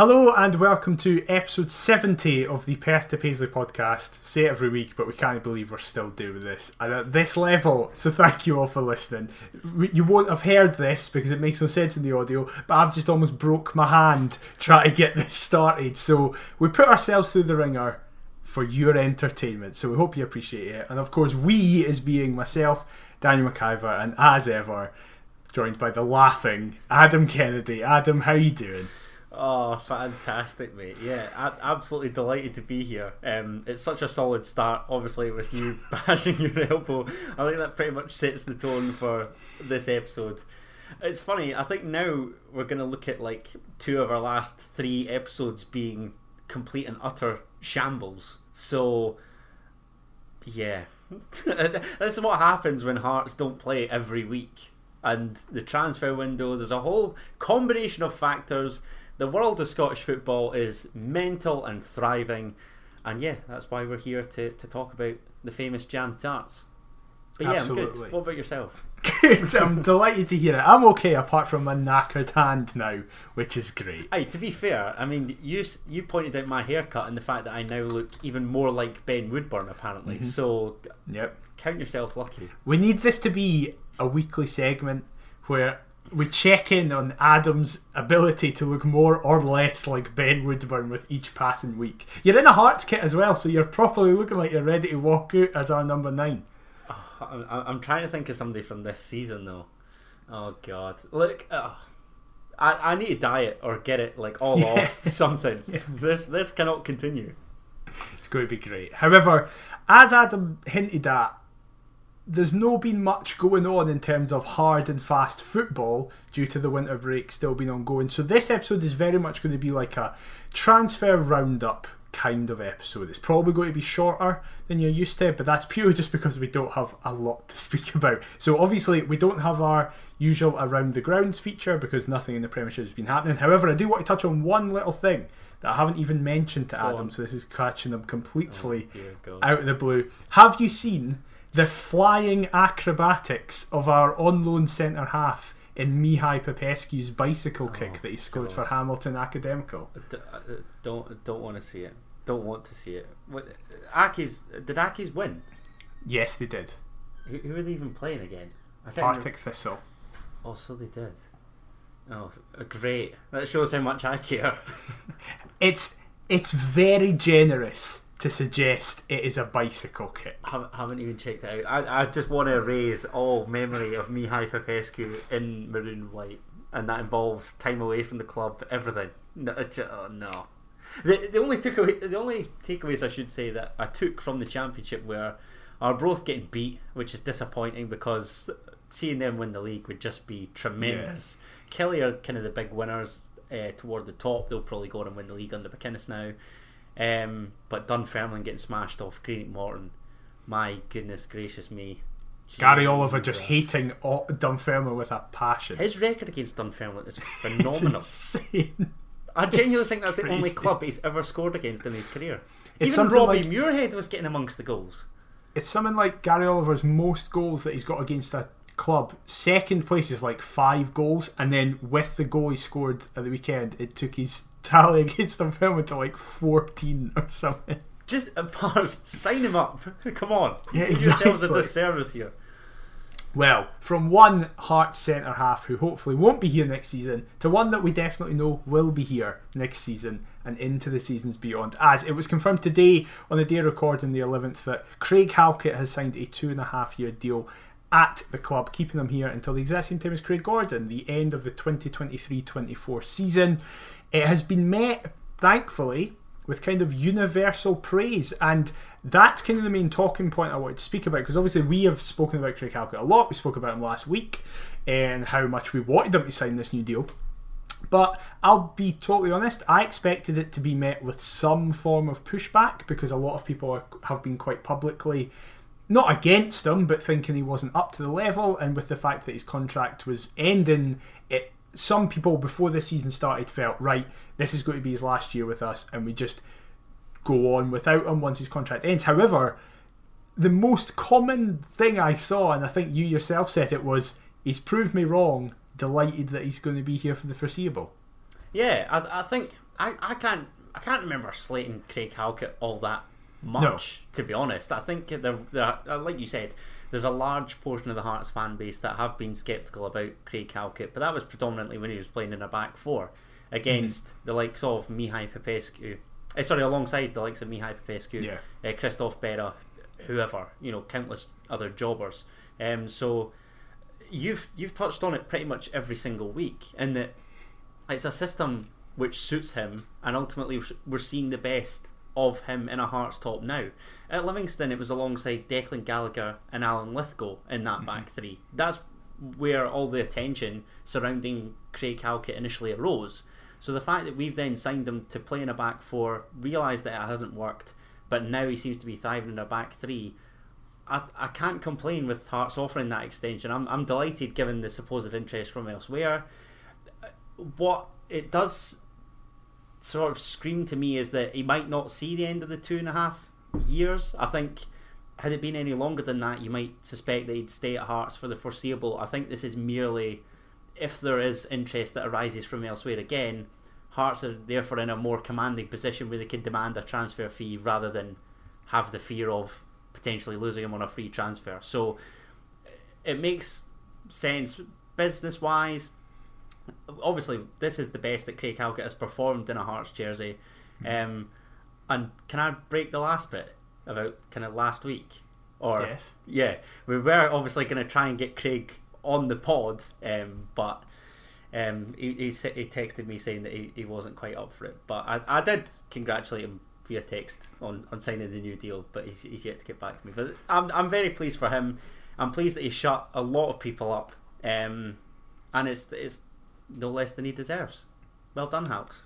Hello and welcome to episode 70 of the Perth to Paisley podcast. Say it every week, but we can't believe we're still doing this. And at this level, so thank you all for listening. You won't have heard this because it makes no sense in the audio, but I've just almost broke my hand trying to get this started. So we put ourselves through the ringer for your entertainment. So we hope you appreciate it. And of course, we as being myself, Daniel McIver, and as ever, joined by the laughing Adam Kennedy. Adam, how are you doing? Oh, fantastic, mate! Yeah, absolutely delighted to be here. Um, it's such a solid start, obviously, with you bashing your elbow. I think that pretty much sets the tone for this episode. It's funny. I think now we're going to look at like two of our last three episodes being complete and utter shambles. So, yeah, this is what happens when Hearts don't play every week. And the transfer window, there's a whole combination of factors the world of Scottish football is mental and thriving, and yeah, that's why we're here to, to talk about the famous jam tarts. But yeah, Absolutely. I'm good. What about yourself? Good. I'm delighted to hear it. I'm okay, apart from my knackered hand now, which is great. Hey, to be fair, I mean, you you pointed out my haircut and the fact that I now look even more like Ben Woodburn, apparently. Mm-hmm. So, yep. count yourself lucky. We need this to be a weekly segment where we check in on Adam's ability to look more or less like Ben Woodburn with each passing week. You're in a Hearts kit as well, so you're properly looking like you're ready to walk out as our number nine. Oh, I'm trying to think of somebody from this season though. Oh God, look, oh, I I need to diet or get it like all yeah. off something. Yeah. This this cannot continue. It's going to be great. However, as Adam hinted at, there's no been much going on in terms of hard and fast football due to the winter break still being ongoing. So this episode is very much going to be like a transfer roundup kind of episode. It's probably going to be shorter than you're used to, but that's purely just because we don't have a lot to speak about. So obviously we don't have our usual around the grounds feature because nothing in the Premiership has been happening. However, I do want to touch on one little thing that I haven't even mentioned to Adam, so this is catching them completely oh, out of the blue. Have you seen the flying acrobatics of our on loan centre half in Mihai Popescu's bicycle oh, kick that he scored God. for Hamilton Academical. D- don't don't want to see it. Don't want to see it. What, Accies did Accies win? Yes, they did. Who, who are they even playing again? Partick Thistle. Oh, so they did. Oh, great! That shows how much I care. it's it's very generous to suggest it is a bicycle kick. I haven't even checked it out. I, I just want to erase all memory of Mihai Popescu in maroon white, and that involves time away from the club, everything. No, oh, no. The, the only takeaway, the only takeaways I should say that I took from the championship were are both getting beat, which is disappointing because seeing them win the league would just be tremendous. Yeah. Killie are kind of the big winners uh, toward the top. They'll probably go on and win the league under McInnes now. Um, but Dunfermline getting smashed off Greenock Morton. My goodness gracious me. Gary Oliver just hating Dunfermline with a passion. His record against Dunfermline is phenomenal. I genuinely think that's crazy. the only club he's ever scored against in his career. It's Even Robbie like, Muirhead was getting amongst the goals. It's something like Gary Oliver's most goals that he's got against a club. Second place is like five goals, and then with the goal he scored at the weekend, it took his tally against Dunfermline to like 14 or something. Just Pars, sign him up. Come on. Yeah, Give exactly. yourselves a disservice here. Well, from one heart centre half who hopefully won't be here next season to one that we definitely know will be here next season and into the seasons beyond. As it was confirmed today on the day recording the 11th that Craig Halkett has signed a two and a half year deal at the club, keeping them here until the exact same time as Craig Gordon, the end of the 2023 24 season. It has been met, thankfully, with kind of universal praise, and that's kind of the main talking point I wanted to speak about because obviously we have spoken about Craig Halkett a lot. We spoke about him last week and how much we wanted him to sign this new deal. But I'll be totally honest, I expected it to be met with some form of pushback because a lot of people are, have been quite publicly not against him, but thinking he wasn't up to the level. And with the fact that his contract was ending, it some people before the season started felt right. This is going to be his last year with us, and we just go on without him once his contract ends. However, the most common thing I saw, and I think you yourself said it was, he's proved me wrong. Delighted that he's going to be here for the foreseeable. Yeah, I, I think I, I can't I can't remember slating Craig Halkett all that much. To be honest, I think there, there, uh, like you said, there's a large portion of the Hearts fan base that have been sceptical about Craig Halkett, but that was predominantly when he was playing in a back four against mm. the likes of Mihai Popescu. Uh, sorry, alongside the likes of Mihai Popescu, yeah. uh, Christophe Berra, whoever, you know, countless other jobbers. Um, so you've you've touched on it pretty much every single week, in that it's a system which suits him, and ultimately we're seeing the best of him in a Hearts top now. At Livingston, it was alongside Declan Gallagher and Alan Lithgow in that mm-hmm. back three. That's where all the attention surrounding Craig Halkett initially arose. So the fact that we've then signed him to play in a back four, realised that it hasn't worked, but now he seems to be thriving in a back three. I, I can't complain with Hearts offering that extension. I'm, I'm delighted given the supposed interest from elsewhere. What it does sort of scream to me is that he might not see the end of the two and a half years. I think had it been any longer than that, you might suspect that he'd stay at Hearts for the foreseeable. I think this is merely if there is interest that arises from elsewhere again, Hearts are therefore in a more commanding position where they can demand a transfer fee rather than have the fear of potentially losing him on a free transfer. So it makes sense business wise obviously this is the best that Craig Halkett has performed in a Hearts jersey. Um, and can I break the last bit about kind of last week? Or yes. yeah, we were obviously going to try and get Craig on the pod, um, but um, he, he, he texted me saying that he, he wasn't quite up for it. But I, I did congratulate him via text on, on signing the new deal, but he's, he's yet to get back to me. But I'm, I'm very pleased for him. I'm pleased that he shut a lot of people up, um, and it's it's no less than he deserves. Well done, Hawks.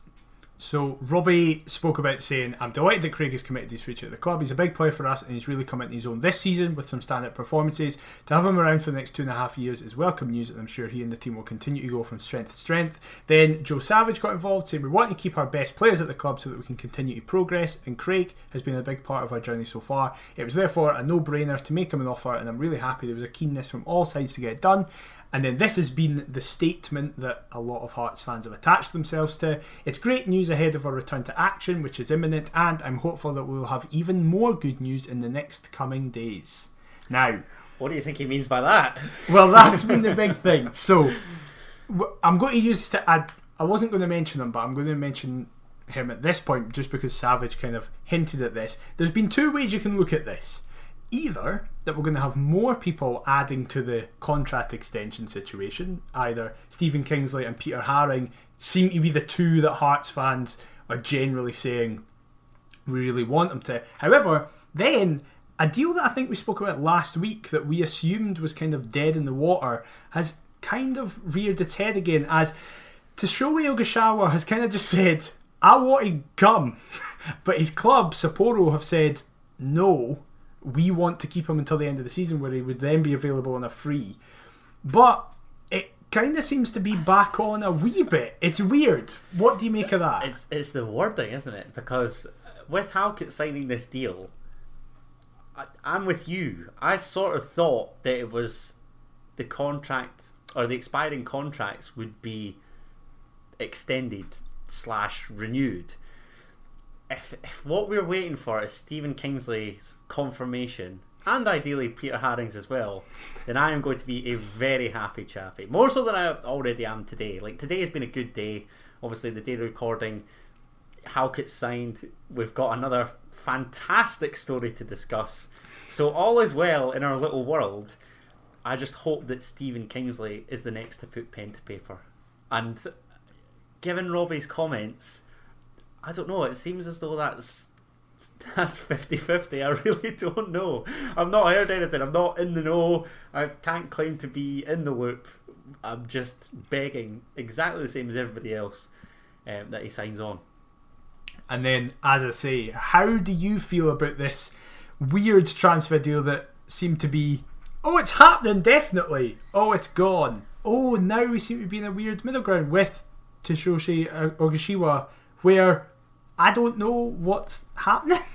So Robbie spoke about saying, "I'm delighted that Craig is committed his future at the club. He's a big player for us, and he's really come into his own this season with some standout performances. To have him around for the next two and a half years is welcome news, and I'm sure he and the team will continue to go from strength to strength." Then Joe Savage got involved, saying, "We want to keep our best players at the club so that we can continue to progress, and Craig has been a big part of our journey so far. It was therefore a no-brainer to make him an offer, and I'm really happy there was a keenness from all sides to get it done." And then this has been the statement that a lot of Hearts fans have attached themselves to. It's great news ahead of our return to action, which is imminent, and I'm hopeful that we'll have even more good news in the next coming days. Now, what do you think he means by that? Well, that's been the big thing. So, I'm going to use this to add. I wasn't going to mention him, but I'm going to mention him at this point just because Savage kind of hinted at this. There's been two ways you can look at this either that we're going to have more people adding to the contract extension situation, either Stephen Kingsley and Peter Haring seem to be the two that Hearts fans are generally saying we really want them to. However, then a deal that I think we spoke about last week that we assumed was kind of dead in the water has kind of reared its head again as Tsuyoshi Ogashiwa has kind of just said, I want to come. but his club, Sapporo, have said no we want to keep him until the end of the season where he would then be available on a free. But it kind of seems to be back on a wee bit. It's weird. What do you make of that? It's, it's the wording, isn't it? Because with Halkett signing this deal, I, I'm with you. I sort of thought that it was the contract or the expiring contracts would be extended slash renewed if, if what we're waiting for is Stephen Kingsley's confirmation, and ideally Peter Haring's as well, then I am going to be a very happy chappy. More so than I already am today. Like today has been a good day. Obviously, the day recording, Halkett signed. We've got another fantastic story to discuss. So all is well in our little world. I just hope that Stephen Kingsley is the next to put pen to paper. And given Robbie's comments, I don't know. It seems as though that's that's 50-50. I really don't know. I've not heard anything. I'm not in the know. I can't claim to be in the loop. I'm just begging, exactly the same as everybody else, um, that he signs on. And then, as I say, how do you feel about this weird transfer deal that seemed to be, oh, it's happening definitely. Oh, it's gone. Oh, now we seem to be in a weird middle ground with Tsuyoshi Ogashiwa, where I don't know what's happening.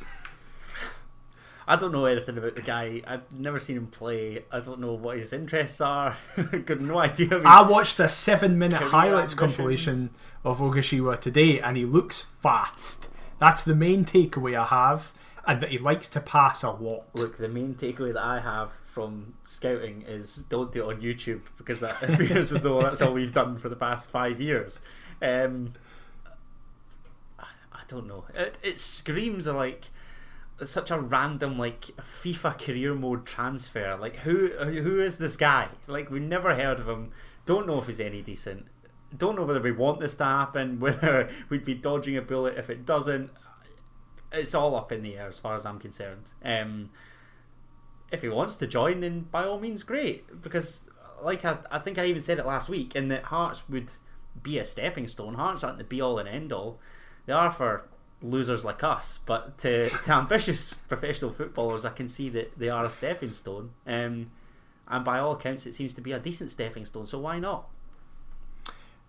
I don't know anything about the guy. I've never seen him play. I don't know what his interests are. Got no idea. I watched a seven-minute highlights compilation of Ogashiwa today, and he looks fast. That's the main takeaway I have, and that he likes to pass a lot. Look, the main takeaway that I have from scouting is don't do it on YouTube because that appears as though that's all we've done for the past five years. Um, don't know. It, it screams like such a random like FIFA career mode transfer. Like who who is this guy? Like we never heard of him. Don't know if he's any decent. Don't know whether we want this to happen. Whether we'd be dodging a bullet if it doesn't. It's all up in the air as far as I'm concerned. Um, if he wants to join, then by all means, great. Because like I, I think I even said it last week, and that Hearts would be a stepping stone. Hearts aren't the be all and end all. They are for losers like us, but to, to ambitious professional footballers, I can see that they are a stepping stone. Um, and by all accounts, it seems to be a decent stepping stone. So why not?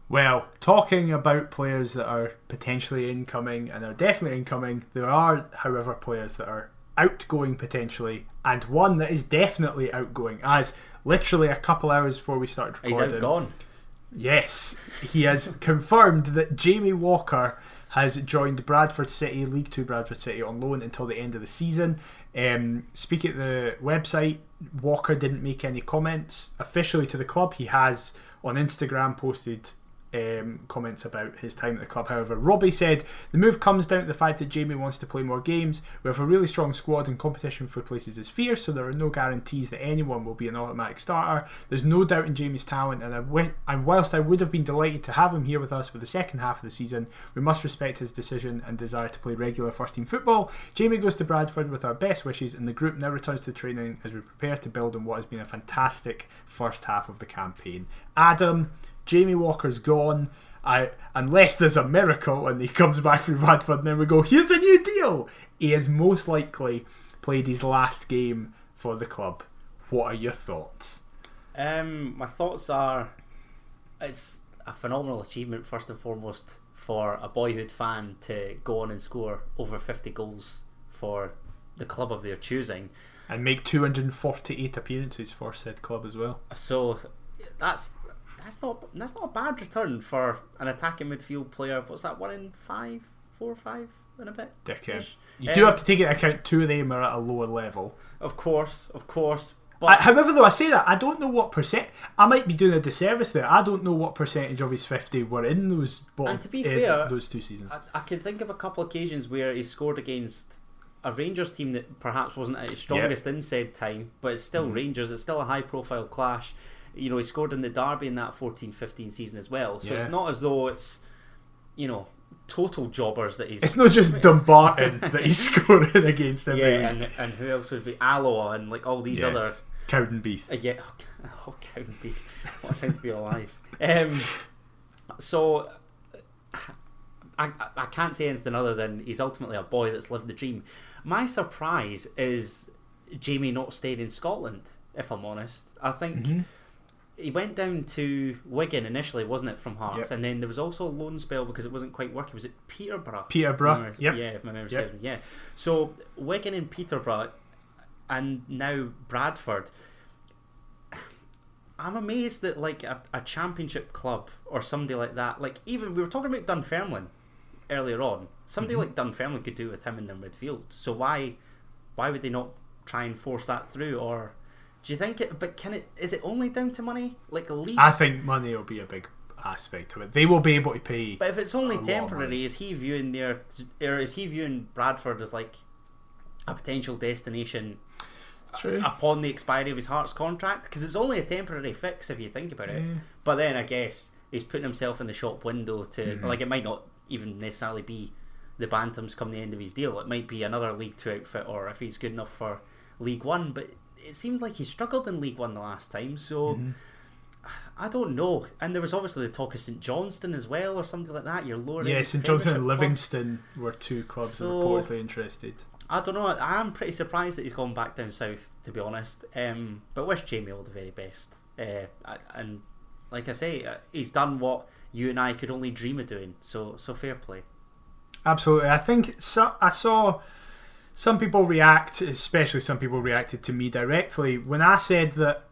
Well, talking about players that are potentially incoming and are definitely incoming, there are, however, players that are outgoing potentially, and one that is definitely outgoing. As literally a couple hours before we started recording, he's outgone. Yes, he has confirmed that Jamie Walker has joined Bradford City, League Two Bradford City, on loan until the end of the season. Um, speak at the website, Walker didn't make any comments officially to the club. He has on Instagram posted um, comments about his time at the club. However, Robbie said the move comes down to the fact that Jamie wants to play more games. We have a really strong squad and competition for places is fierce, so there are no guarantees that anyone will be an automatic starter. There's no doubt in Jamie's talent, and, I w- and whilst I would have been delighted to have him here with us for the second half of the season, we must respect his decision and desire to play regular first team football. Jamie goes to Bradford with our best wishes, and the group now returns to training as we prepare to build on what has been a fantastic first half of the campaign. Adam. Jamie Walker's gone. I, unless there's a miracle and he comes back from Bradford and then we go, here's a new deal. He has most likely played his last game for the club. What are your thoughts? Um, my thoughts are it's a phenomenal achievement, first and foremost, for a boyhood fan to go on and score over 50 goals for the club of their choosing. And make 248 appearances for said club as well. So that's that's not that's not a bad return for an attacking midfield player. What's that? One in five, four or five in a bit. Dickhead. You um, do have to take into account two of them are at a lower level. Of course, of course. But I, however, though I say that, I don't know what percent. I might be doing a disservice there. I don't know what percentage of his fifty were in those. Bottom, and to be fair, those two seasons, I, I, can think of a couple occasions where he scored against a Rangers team that perhaps wasn't at its strongest yep. in said time, but it's still mm. Rangers. It's still a high-profile clash you know, he scored in the derby in that 14-15 season as well. So yeah. it's not as though it's, you know, total jobbers that he's. It's not just Dumbarton that he's scoring against every yeah. And, and who else would be Alloa and like all these yeah. other. Cowdenbeath. Uh, yeah, oh, Cowdenbeath. What a time to be alive. Um, so. I, I can't say anything other than he's ultimately a boy that's lived the dream. My surprise is Jamie not staying in Scotland, if I'm honest. I think mm-hmm he went down to Wigan initially, wasn't it, from Hearts? Yep. And then there was also a loan spell because it wasn't quite working. Was it Peterborough? Peterborough, yeah. Yeah, if my memory yep. serves me, yeah. So Wigan and Peterborough, and now Bradford. I'm amazed that like a, a championship club or somebody like that, like even we were talking about Dunfermline earlier on. Somebody mm-hmm. like Dunfermline could do with him in their midfield. So why, why would they not try and force that through or? Do you think it? But can it? Is it only down to money? Like league? I think money will be a big aspect of it. They will be able to pay. But if it's only temporary, is he viewing their or is he viewing Bradford as like a potential destination True. upon the expiry of his Hearts contract? Because it's only a temporary fix if you think about it. Yeah. But then I guess he's putting himself in the shop window to mm-hmm. like it might not even necessarily be the Bantams come the end of his deal. It might be another League Two outfit, or if he's good enough for League One. But it seemed like he struggled in League One the last time, so mm-hmm. I don't know. And there was obviously the talk of St Johnstone as well, or something like that. You're lowering. Yeah, St Johnstone and Livingston were two clubs so, reportedly interested. I don't know. I am pretty surprised that he's gone back down south, to be honest. Um, but wish Jamie all the very best. Uh, and like I say, uh, he's done what you and I could only dream of doing. So, so fair play. Absolutely. I think so, I saw some people react, especially some people reacted to me directly when I said that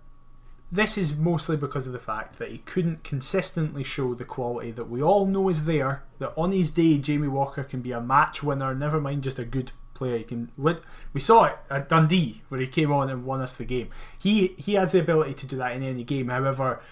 this is mostly because of the fact that he couldn't consistently show the quality that we all know is there. That on his day, Jamie Walker can be a match winner, never mind just a good player. He can. Lit- we saw it at Dundee where he came on and won us the game. He he has the ability to do that in any game. However,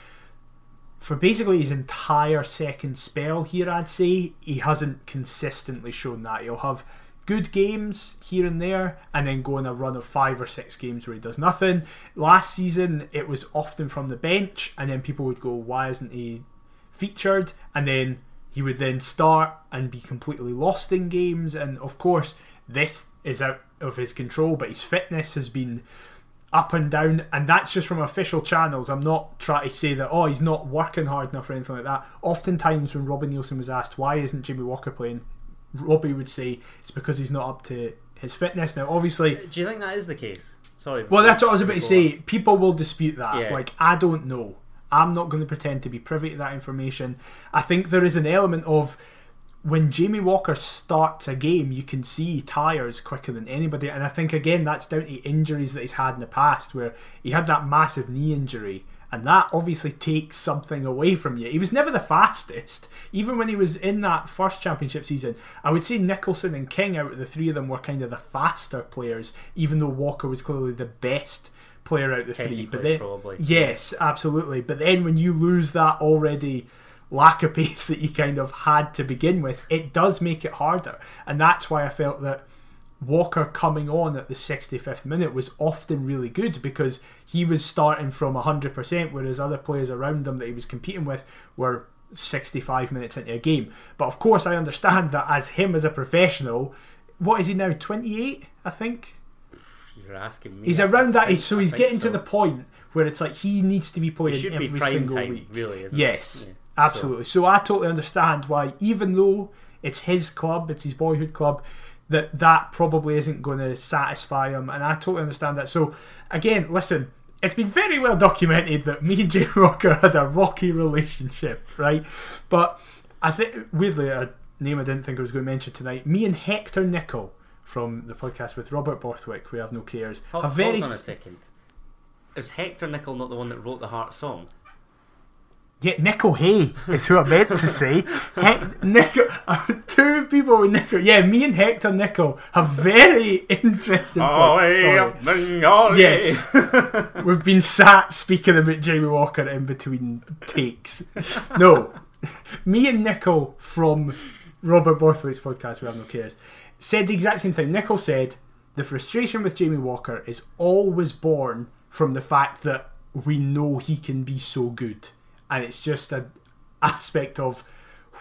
for basically his entire second spell here, I'd say he hasn't consistently shown that. He'll have good games here and there, and then go on a run of five or six games where he does nothing. Last season, it was often from the bench, and then people would go, "Why isn't he featured?" And then he would then start and be completely lost in games. And of course, this is out of his control, but his fitness has been up and down, and that's just from official channels. I'm not trying to say that oh he's not working hard enough or anything like that. Oftentimes, when Robin Neilson was asked why isn't Jimmy Walker playing, Robbie would say it's because he's not up to his fitness. Now, obviously, uh, Do you think that is the case? Sorry. well, that's what I was about to say. People will dispute that. Yeah. Like, I don't know. I'm not going to pretend to be privy to that information. I think there is an element of when Jamie Walker starts a game, you can see tires quicker than anybody. And I think, again, that's down to injuries that he's had in the past, where he had that massive knee injury. And that obviously takes something away from you. He was never the fastest. Even when he was in that first championship season, I would say Nicholson and King, out of the three of them, were kind of the faster players, even though Walker was clearly the best player out of the three. But then, probably. yes, absolutely. But then when you lose that already lack of pace that you kind of had to begin with, it does make it harder. And that's why I felt that Walker coming on at the 65th minute was often really good because he was starting from 100%, whereas other players around him that he was competing with were 65 minutes into a game. But of course, I understand that as him as a professional, what is he now? 28, I think? You're asking me. He's I around that age, so he's getting so. to the point where it's like he needs to be playing every be single time, week. really, Yes? Yeah. absolutely. So. I totally understand why, even though it's his club, it's his boyhood club, that that probably isn't going to satisfy him, and I totally understand that. So again, listen. It's been very well documented that me and Jamie Walker had a rocky relationship, right? But I think weirdly a name I didn't think I was going to mention tonight. Me and Hector Nicol from the podcast with Robert Borthwick, we have no cares, Hold, have very hold on a second. Is Hector Nicol not the one that wrote the Heart song? Yeah, Nicol Hay is who I meant to say. Hec- Nicol, two people with Nicol. Yeah, me and Hector Nicol have very interesting. Oh. Sorry. Yes, we've been sat speaking about Jamie Walker in between takes. No, me and Nicol from Robert Borthwaite's podcast, We Have No Cares, said the exact same thing. Nicol said the frustration with Jamie Walker is always born from the fact that we know he can be so good, and it's just an aspect of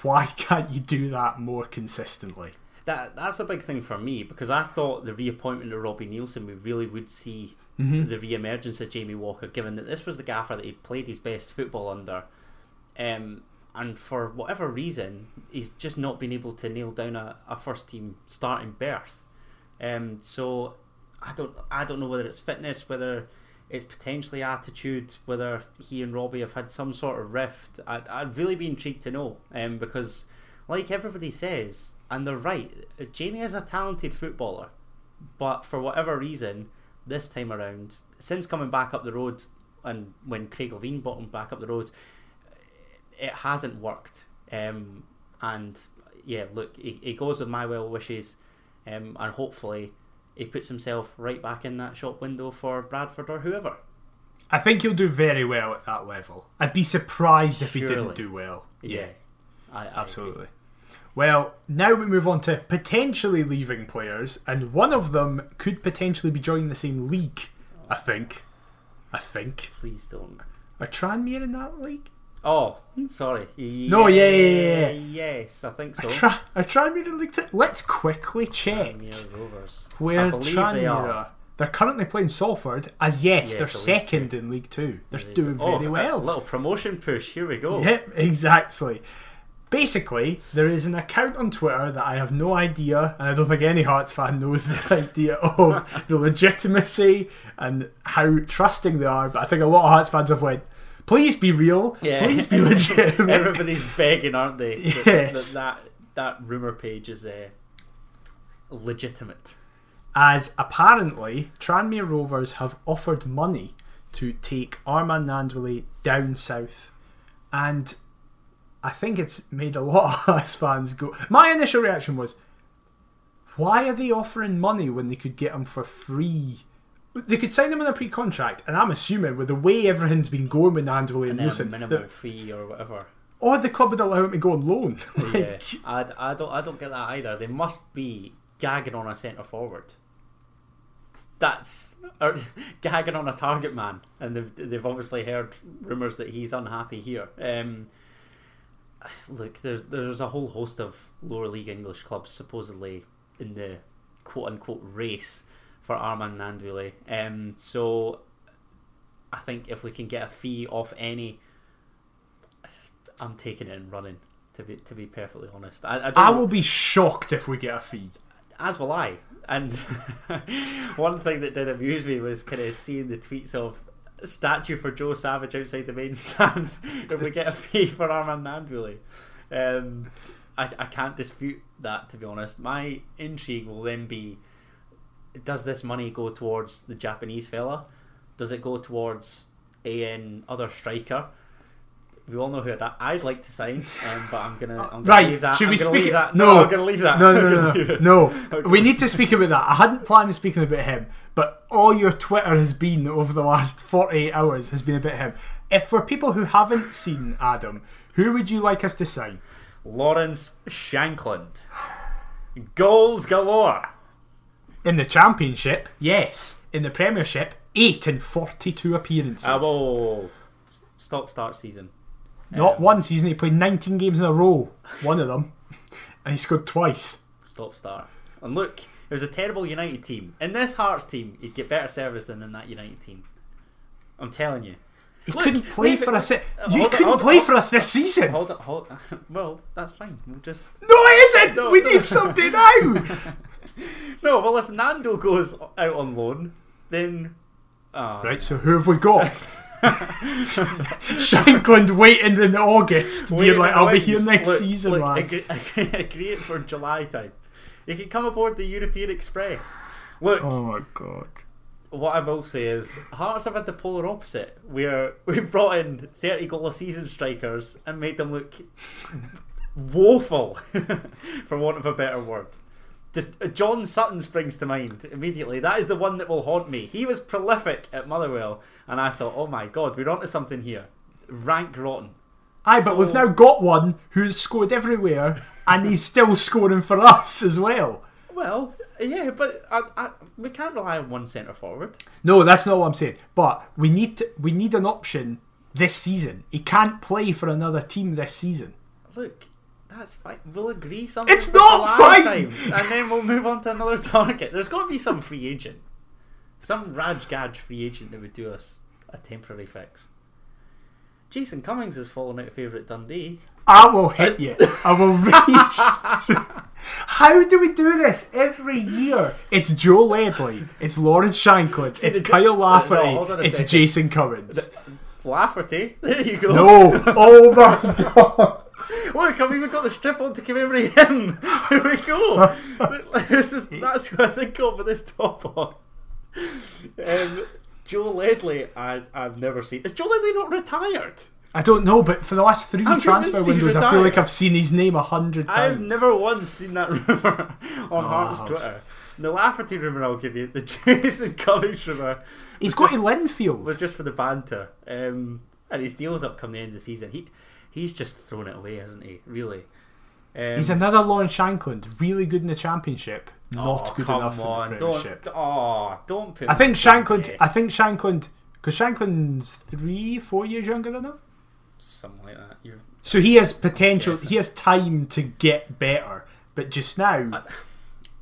why can't you do that more consistently? That that's a big thing for me because I thought the reappointment of Robbie Neilson we really would see Mm-hmm. the re-emergence of Jamie Walker, given that this was the gaffer that he played his best football under, um, and for whatever reason he's just not been able to nail down a, a first team starting berth. Um, so I don't I don't know whether it's fitness, whether it's potentially attitude, whether he and Robbie have had some sort of rift. I'd, I'd really be intrigued to know, um, because like everybody says, and they're right, Jamie is a talented footballer, but for whatever reason, this time around, since coming back up the road, and when Craig Levein brought him back up the road, it hasn't worked. Um, and yeah, look, he goes with my well wishes, um, and hopefully he puts himself right back in that shop window for Bradford or whoever. I think he'll do very well at that level. I'd be surprised if he didn't do well. Yeah, I, I agree. Absolutely. Well, now we move on to potentially leaving players, and one of them could potentially be joining the same league. I think. I think. Please don't. Are Tranmere in that league? Oh, sorry. No, yeah, yeah, yeah. Yes, I think so. Are, Tra- are Tranmere League Let's quickly check Tranmere Rovers. where I Tranmere they are. are. They're currently playing Salford, as yes, Yes, they're League second in League Two. They're you doing go. Oh, very Oh, well. A little promotion push. Here we go. Yep, exactly. Basically, there is an account on Twitter that I have no idea, and I don't think any Hearts fan knows the idea of the legitimacy and how trusting they are. But I think a lot of Hearts fans have went, "Please be real, Yeah. please be legitimate." Everybody's begging, aren't they? That- Yes. That that, that rumor page is uh, legitimate. As apparently, Tranmere Rovers have offered money to take Armand Gnanduillet down south, and I think it's made a lot of us fans go. My initial reaction was, why are they offering money when they could get him for free? They could sign him on a pre-contract, and I'm assuming with the way everything's been going with Gnanduillet and, and Neilson, minimal that- fee or whatever. or the club would allow him to go on loan. Yeah, I, I don't I don't get that either. They must be gagging on a centre forward. That's or gagging on a target man, and they've they've obviously heard rumours that he's unhappy here. Um, look, there's there's a whole host of lower league English clubs supposedly in the quote unquote race for Armand Gnanduillet. Um, so I think if we can get a fee off any, I'm taking it and running. To be to be perfectly honest, I, I, I will be shocked if we get a fee. as will I. And one thing that did amuse me was kind of seeing the tweets of statue for Joe Savage outside the main stand if we get a fee for Armand Gnanduillet. Um, I, I can't dispute that, to be honest. My intrigue will then be does this money go towards the Japanese fella? Does it go towards an other striker? We all know who that I'd like to sign, um, but I'm gonna, I'm gonna Right, leave that. should I'm we speak- Leave that. no. I'm gonna leave that. No, no, no, no. no. We need to speak about that. I hadn't planned on speaking about him, but all your Twitter has been over the last 48 hours has been about him. If for people who haven't seen Adam, who would you like us to sign? Lawrence Shankland. Goals galore. In the Championship, yes. In the Premiership, 8 in 42 appearances. Uh, whoa. Stop start season. Not Um, one season, he played 19 games in a row. One of them. And he scored twice. Stop start. And look, it was a terrible United team. In this Hearts team, you'd get better service than in that United team. I'm telling you. He Look, couldn't play for us. uh, You couldn't play on. for us this season. Hold on, hold on. Well, that's fine. We'll just. No, it isn't. No, we no. need something now. No, well, if Nando goes out on loan, then. ah, right. So who have we got? Shankland waiting in August, Wait in like, "I'll be here next Look, season, look, lads." Agree, agree it for July time. He can come aboard the European Express. Look, Oh my god. What I will say is Hearts have had the polar opposite, where we brought in thirty goal a season strikers and made them look woeful, for want of a better word. Just uh, John Sutton springs to mind immediately. That is the one that will haunt me. He was prolific at Motherwell, and I thought, oh my god, we're onto something here. Rank rotten. Aye, but we've now got one who's scored everywhere, and he's still scoring for us as well. Well, yeah, but I, I, we can't rely on one centre forward. No, that's not what I'm saying. But we need to, we need an option this season. He can't play for another team this season. Look, that's fine. We'll agree something. It's not fine! time, and then we'll move on to another target. There's got to be some free agent, some Raj Gaj free agent that would do us a temporary fix. Jason Cummings has fallen out of favour at Dundee. I will hit you. I will reach. How do we do this every year? It's Joe Ledley. It's Lawrence Shankland. See, It's Kyle no, Lafferty. a it's second. Jason Cummings. Lafferty, there you go. No. Oh my god. Look, I've even got the strip on to commemorate him. Here we go. this is that's who I think of with this top on. Um, Joe Ledley, I I've never seen. Is Joe Ledley not retired? I don't know, but for the last 3 I'm transfer windows, I feel like. I've seen his name a hundred times. I've never once seen that rumor on Hearts have. Twitter. The Lafferty rumor I'll give you. The Jason Cummings rumor He's just- to Linfield. was just for the banter. Um, and his deal's up come the end of the season. He he's just thrown it away, hasn't he? Really. Um, He's another Lawrence Shankland, really good in the championship, not oh, good enough on, in the don't, Premiership. oh, don't put. I think in the same Shankland. I think Shankland, because Shankland's three, four years younger than him, something like that. You're, so he has potential. He has time to get better, but just now,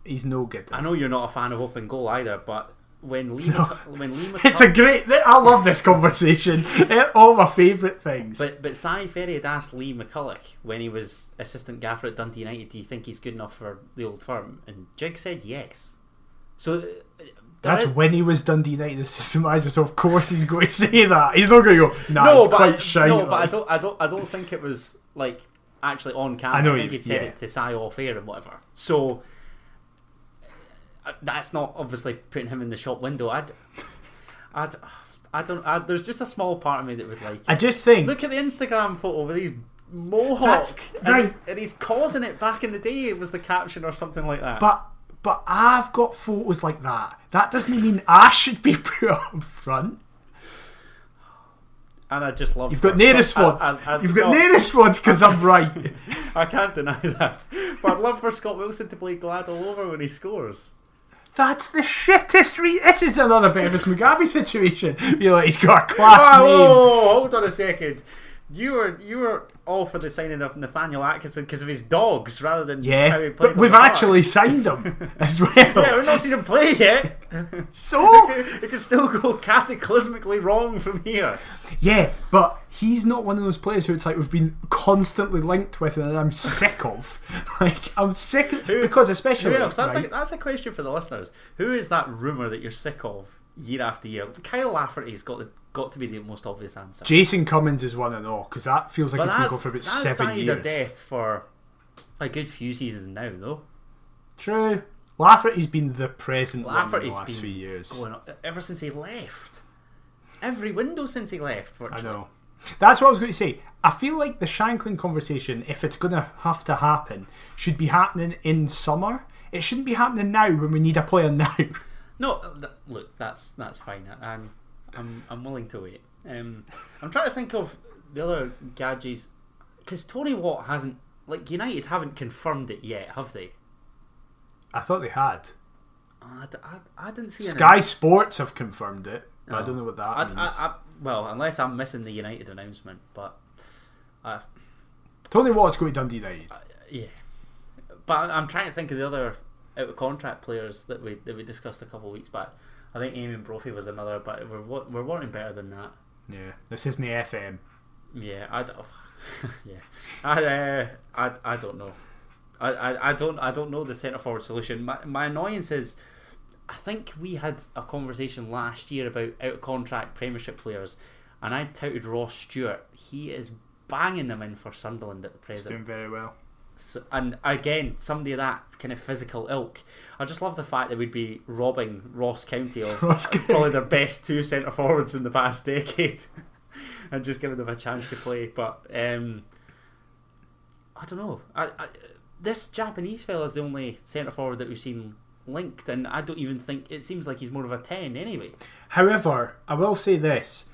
he's no good. I know you're not a fan of open goal either, but when Lee Mc, when Lee It's a great. I love this conversation. Eh, All my favourite things. but but Si Ferry had asked Lee McCulloch when he was assistant gaffer at Dundee United, "Do you think he's good enough for the old firm?" And Jig said yes. So That's when he was Dundee United assistant manager. So of course he's going to say that. He's not going to go. Nah, no, it's quite I, no, but I don't, I don't, I don't think it was like actually on camera. I I, know think you- he'd said yeah. it to Si off air and whatever. So uh, that's not obviously putting him in the shop window. I'd, I'd, I don't. I, there's just a small part of me that would like. It. I just think Look at the Instagram photo with these mohawk, and, right. and he's causing it back in the day. It was the caption or something like that. But but I've got photos like that. That doesn't mean I should be put up front. and I just love. You've got no response. You've got no, response because I'm right. I can't deny that. But I'd love for Scott Wilson to play glad all over when he scores. That's the shittest. Re- this is another Bevis Mugabi situation. You're like, he's got a class Oh, name. whoa, hold on a second. You were you were all for the signing of Nathaniel Atkinson because of his dogs rather than how Yeah, he played but we've the park. actually signed him as well. yeah we've not seen him play yet. So it could still go cataclysmically wrong from here. yeah, but he's not one of those players who it's like we've been constantly linked with, and I'm sick of. Like I'm sick of, because especially Who else? That's right, a, that's a question for the listeners. Who is that rumor that you're sick of year after year? Kyle Lafferty's got the, got to be the most obvious answer. Jason Cummings is one and all because that feels like but it's been going for about that's seven died years. a death for a good few seasons now, though. True. Lafferty's been the present one in the last few years. going on, ever since he left. Every window since he left. I know. That's what I was going to say. I feel like the Shankland conversation, if it's going to have to happen, should be happening in summer. It shouldn't be happening now when we need a player now. No, uh, th- look, that's that's fine. I'm I'm I'm willing to wait. Um, I'm trying to think of the other gadgets because Tony Watt hasn't like United haven't confirmed it yet, have they? I thought they had. I, d- I- I didn't see any. Sky Sports have confirmed it, but I Oh. don't know what that I, means. I, I, well, unless I'm missing the United announcement, but uh, Tony Watt's going to Dundee United. yeah. But I'm trying to think of the other out of contract players that we that we discussed a couple of weeks back. I think Eamonn Brophy was another, but we're we're wanting better than that. Yeah, this isn't the FM. Yeah, I don't. yeah, I, uh, I, I don't know. I, I, I don't I don't know the centre forward solution. My, my annoyance is, I think we had a conversation last year about out of contract Premiership players, and I touted Ross Stewart. He is banging them in for Sunderland at the He's present. doing very well. So, and again, somebody of that kind of physical ilk. I just love the fact that we'd be robbing Ross County of Ross probably their best two centre forwards in the past decade, and just giving them a chance to play. But um, I don't know. I, I, this Japanese fella is the only centre forward that we've seen linked, and I don't even think it seems like he's more of a ten anyway. However, I will say this: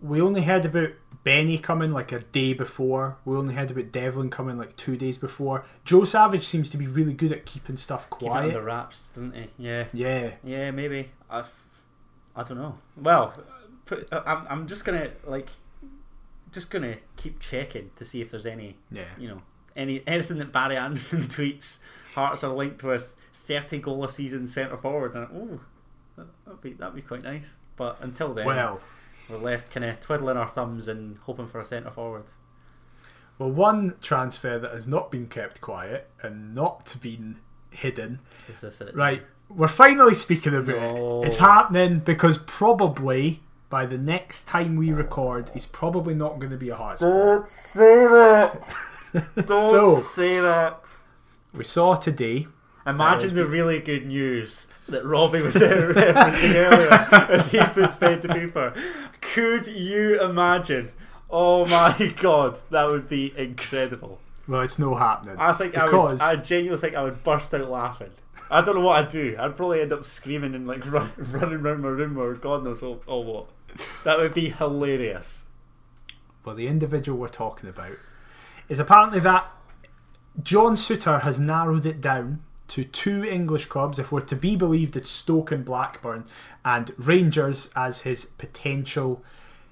we only heard about Benny coming like a day before. We only heard about Devlin coming like two days before. Joe Savage seems to be really good at keeping stuff Keep it quiet. under wraps, doesn't he? Yeah. yeah, Yeah, maybe. I, I don't know. Well, put, uh, I'm, I'm just gonna like, just gonna keep checking to see if there's any, yeah. you know, any anything that Barry Anderson tweets. Hearts are linked with 30 goal a season centre forward, and oh, that'd be that'd be quite nice. But until then, Well, we're left kind of twiddling our thumbs and hoping for a centre forward. well, one transfer that has not been kept quiet and not been hidden. Is this it? Right, we're finally speaking about No. it. It's happening because probably by the next time we record, he's probably not going to be a Hearts player. Don't say that. Don't So- say that. We saw today. Imagine the really good news that Robbie was referencing earlier as he puts pen to paper. Could you imagine? Oh my god, that would be incredible. Well, it's no happening. I think I would. I genuinely think I would burst out laughing. I don't know what I'd do. I'd probably end up screaming and like run, running around my room or God knows oh, oh what. That would be hilarious. well, the individual we're talking about is apparently that John Souttar has narrowed it down to two English clubs, if we're to be believed, it's Stoke and Blackburn, and Rangers as his potential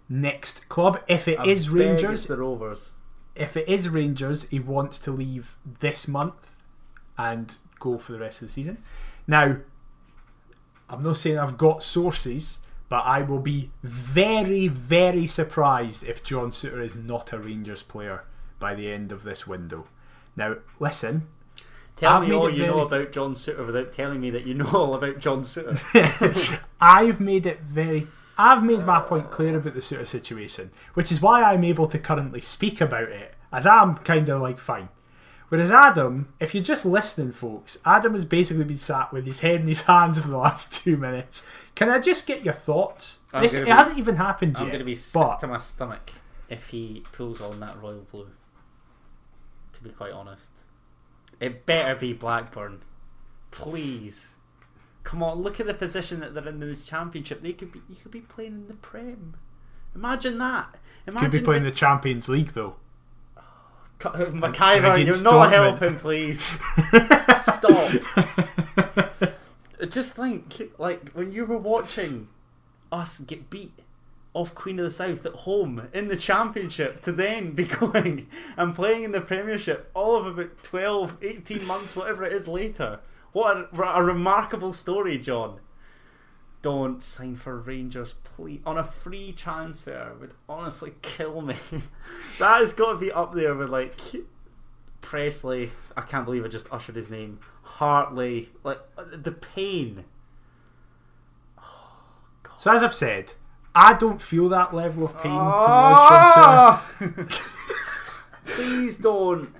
next club. If it I is Rangers, the Rovers. if it is Rangers, he wants to leave this month and go for the rest of the season. Now, I'm not saying I've got sources, but I will be very, very surprised if John Souttar is not a Rangers player by the end of this window. Now, listen, Tell I've me all it you know about John Souttar without telling me that you know all about John Souttar. I've made it very. I've made my point clear about the Souttar situation, which is why I'm able to currently speak about it, as I'm kind of like fine. Whereas Adam, if you're just listening, folks, Adam has basically been sat with his head in his hands for the last two minutes. Can I just get your thoughts? I'm this gonna it be- hasn't even happened yet. I'm going to be sick but to my stomach if he pulls on that royal blue. To be quite honest, it better be Blackburn, please. Come on, look at the position that they're in the championship. They could be, you could be playing in the Prem. Imagine that. Imagine could be playing the, the Champions League though. Oh, McIver. You're not Dortmund. helping, please. Stop. Just think, like when you were watching us get beat off Queen of the South at home in the Championship to then be going and playing in the Premiership all of about 12, 18 months, whatever it is later. What a, a remarkable story, John. Don't sign for Rangers, please. On a free transfer would honestly kill me. that has got to be up there with like Presley. I can't believe I just ushered his name. Hartley. Like uh, the pain. Oh, so as I've said, I don't feel that level of pain towards John Souttar. Ah! Please don't.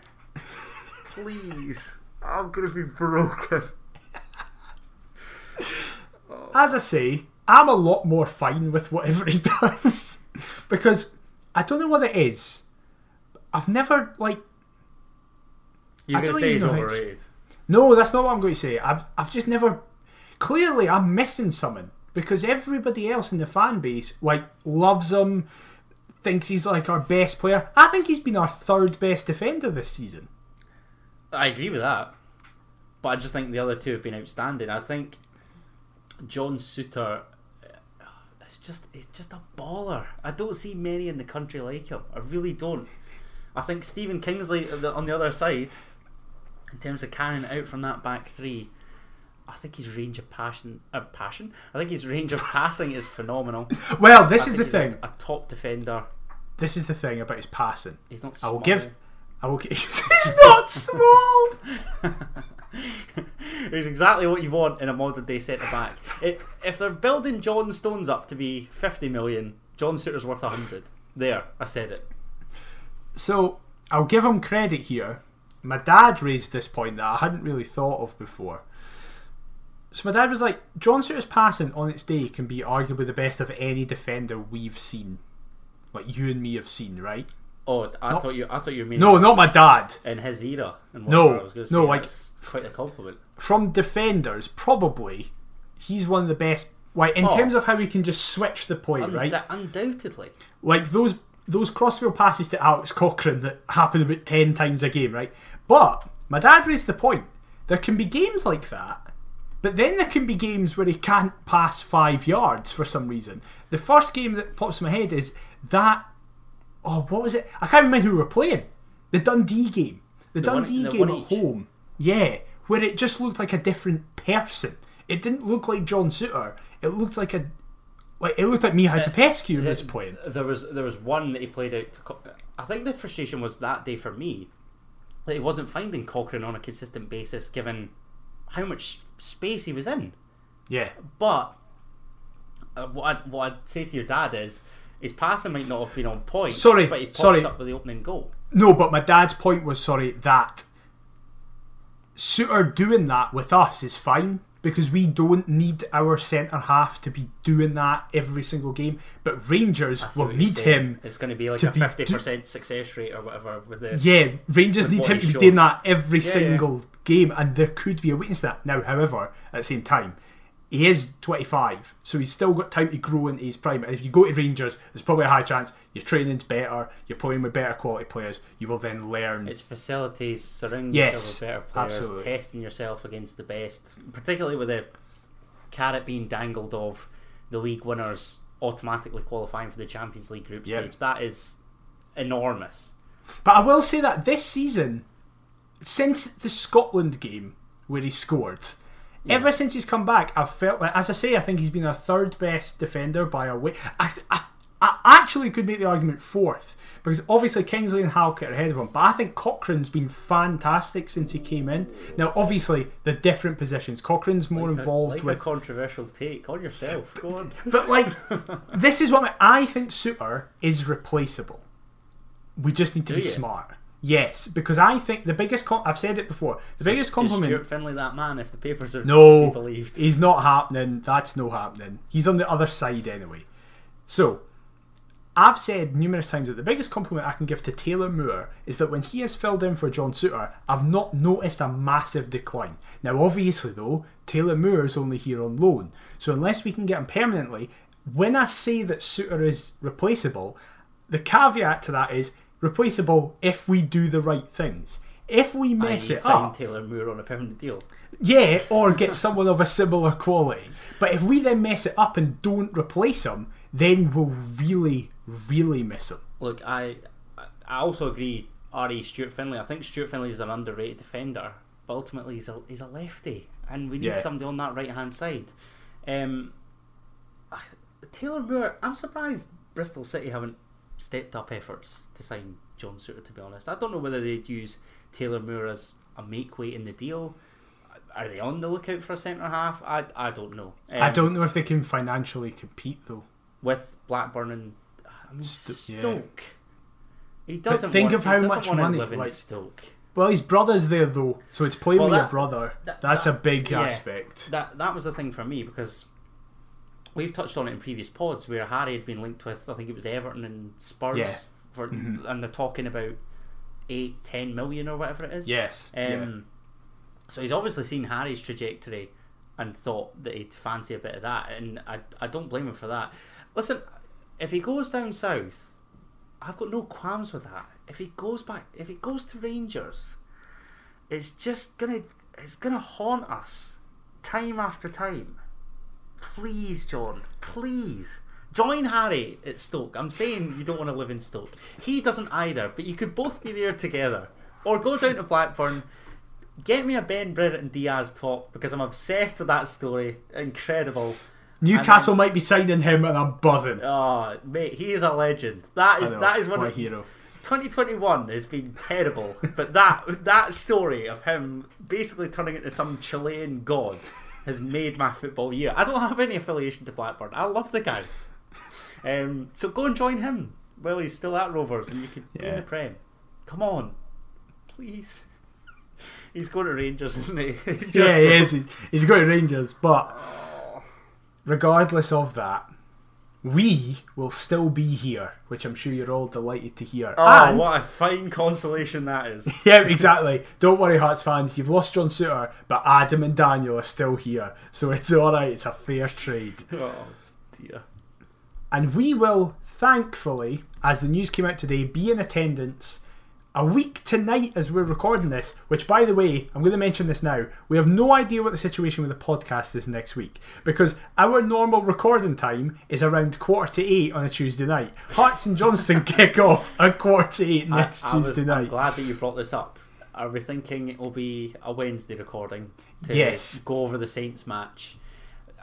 Please. I'm gonna be broken. As I say, I'm a lot more fine with whatever he does because I don't know what it is. I've never like You're I gonna say he's know how to overrated. No, that's not what I'm going to say. I've, I've just never. Clearly, I'm missing something because everybody else in the fan base like loves him, thinks he's like our best player. I think he's been our third best defender this season. I agree with that, but I just think the other two have been outstanding. I think John Souttar is just he's just a baller. I don't see many in the country like him. I really don't. I think Stephen Kingsley on the- other side, in terms of carrying it out from that back three, I think his range of passion, uh, passion. I think his range of passing is phenomenal. Well, this I is the thing. A, a top defender. This is the thing about his passing. He's not. I will small. give. I will. he's not small. He's exactly what you want in a modern day centre back. If, if they're building John Stones up to be 50 million, John Souttar's worth 100. There, I said it. So I'll give him credit here. My dad raised this point that I hadn't really thought of before. So my dad was like, John Souttar's passing on its day can be arguably the best of any defender we've seen. Like you and me have seen, right? Oh, I No. thought you. I thought you meaning No, not my dad. in his era. And No. I was gonna no, say, like- quite a compliment. From defenders, probably he's one of the best. Like in Oh. terms of how he can just switch the point, right? Unda- undoubtedly. like those those crossfield passes to Alex Cochrane that happen about ten times a game, right? But my dad raised the point. There can be games like that, but then there can be games where he can't pass five yards for some reason. The first game that pops in my head is that. Oh, what was it? I can't remember who we were playing. The Dundee game. The, The one- Dundee the game at each. home. Yeah, where it just looked like a different person. It didn't look like John Souttar. It looked like a. Like it looked like Mihai uh, Popescu uh, was playing. There was there was one that he played out. To I think the frustration was that day for me that he wasn't finding Cochrane on a consistent basis, given how much space he was in. Yeah. But uh, what I'd, what I'd say to your dad is his passing might not have been on point. Sorry, but he pops sorry. up with the opening goal. No, but my dad's point was sorry that Souttar doing that with us is fine because we don't need our centre half to be doing that every single game. But Rangers will need him. It's going to be like to a fifty percent success rate or whatever with the. Yeah, Rangers need him to be doing that every yeah. single game, and there could be a weakness to that. Now, however, at the same time, he is 25, so he's still got time to grow into his prime. And if you go to Rangers, there's probably a high chance your training's better, you're playing with better quality players, you will then learn. It's facilities, surrounding Yes, yourself with better players, absolutely. testing yourself against the best, particularly with the carrot being dangled of the league winners automatically qualifying for the Champions League group Yeah. stage. That is enormous. But I will say that this season, since the Scotland game where he scored, ever since he's come back, I've felt like, as I say, I think he's been our third best defender by a way. I, I, I actually could make the argument fourth because obviously Kingsley and Halkett are ahead of him, but I think Cochrane's been fantastic since he came in. Now, obviously, the different positions. Cochrane's more Like a- involved like with a controversial take on yourself. Go on. but like, this is what I, I think. Souttar is replaceable. We just need to Do be you? smart. Yes, because I think the biggest. Com- I've said it before. The biggest compliment. Is. Stuart Findlay that man? If the papers are No, believed, he's not happening. That's no happening. He's on the other side anyway. So, I've said numerous times that the biggest compliment I can give to Taylor Moore is that when he has filled in for John Souttar, I've not noticed a massive decline. Now, obviously, though, Taylor Moore is only here on loan. So, unless we can get him permanently, when I say that Souttar is replaceable, the caveat to that is replaceable if we do the right things. If we mess I it signed up, Taylor Moore on a permanent deal. yeah, or get someone of a similar quality. But if we then mess it up and don't replace him, then we'll really, really miss him. Look, I I also agree. Re Stuart Findlay. I think Stuart Findlay is an underrated defender, but ultimately he's a he's a lefty, and we need Yeah. somebody on that right hand side. Um, Taylor Moore. I'm surprised Bristol City haven't stepped up efforts to sign John Souttar. To be honest, I don't know whether they'd use Taylor Moore as a make weight in the deal. Are they on the lookout for a centre half? I I don't know. I Um, don't know if they can financially compete though. with Blackburn and I mean Sto- yeah. Stoke. He doesn't think want, of how much money, live in like- Stoke. Well, his brother's there though, so it's playing Well, with that- your brother. that- That's that- a big yeah. aspect. That that was the thing for me because we've touched on it in previous pods where Harry had been linked with I think it was Everton and Spurs Yeah. for Mhm. and they're talking about eight, ten million or whatever it is. Yes. Um, yeah. So he's obviously seen Harry's trajectory and thought that he'd fancy a bit of that, and I, I don't blame him for that. Listen, if he goes down south, I've got no qualms with that. If he goes back, if he goes to Rangers, it's just gonna it's gonna haunt us time after time. Please, John, please. Join Harry at Stoke. I'm saying you don't want to live in Stoke. He doesn't either, but you could both be there together. Or go down to Blackburn, get me a Ben Brereton Diaz top because I'm obsessed with that story. Incredible. Newcastle might be signing him, and I'm buzzing. Oh, mate, he is a legend. That is know, that is one of hero. 2021 has been terrible, but that that story of him basically turning into some Chilean god has made my football year. I don't have any affiliation to Blackburn. I love the guy. Um, so go and join him while he's still at Rovers, and you could be in the Prem. Come on, please. He's going to Rangers, isn't he? Yeah, he is. He's, he's going to Rangers, but regardless of that, we will still be here, which I'm sure you're all delighted to hear. Oh, and what a fine consolation that is. yeah, exactly. Don't worry, Hearts fans. You've lost John Souttar, but Adam and Daniel are still here, so it's all right. It's a fair trade. Oh dear. And we will, thankfully, as the news came out today, be in attendance a week tonight as we're recording this. Which, by the way, I'm going to mention this now. We have no idea what the situation with the podcast is next week because our normal recording time is around quarter to eight on a Tuesday night. Hearts and Johnstone kick off at quarter to eight next I, I was, Tuesday I'm night. glad that you brought this up. Are we thinking it will be a Wednesday recording to Yes. go over the Saints match?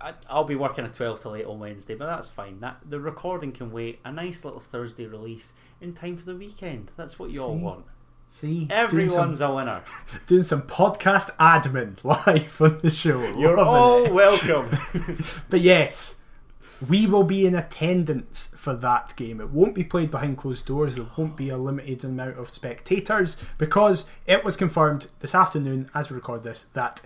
I, I'll be working at twelve till eight on Wednesday, but that's fine. That the recording can wait. A nice little Thursday release in time for the weekend. That's what you all want. See, Everyone's doing a winner. doing some podcast admin live on the show. You're Loving all it. welcome. But yes, we will be in attendance for that game. It won't be played behind closed doors. There won't be a limited amount of spectators because it was confirmed this afternoon, as we record this, that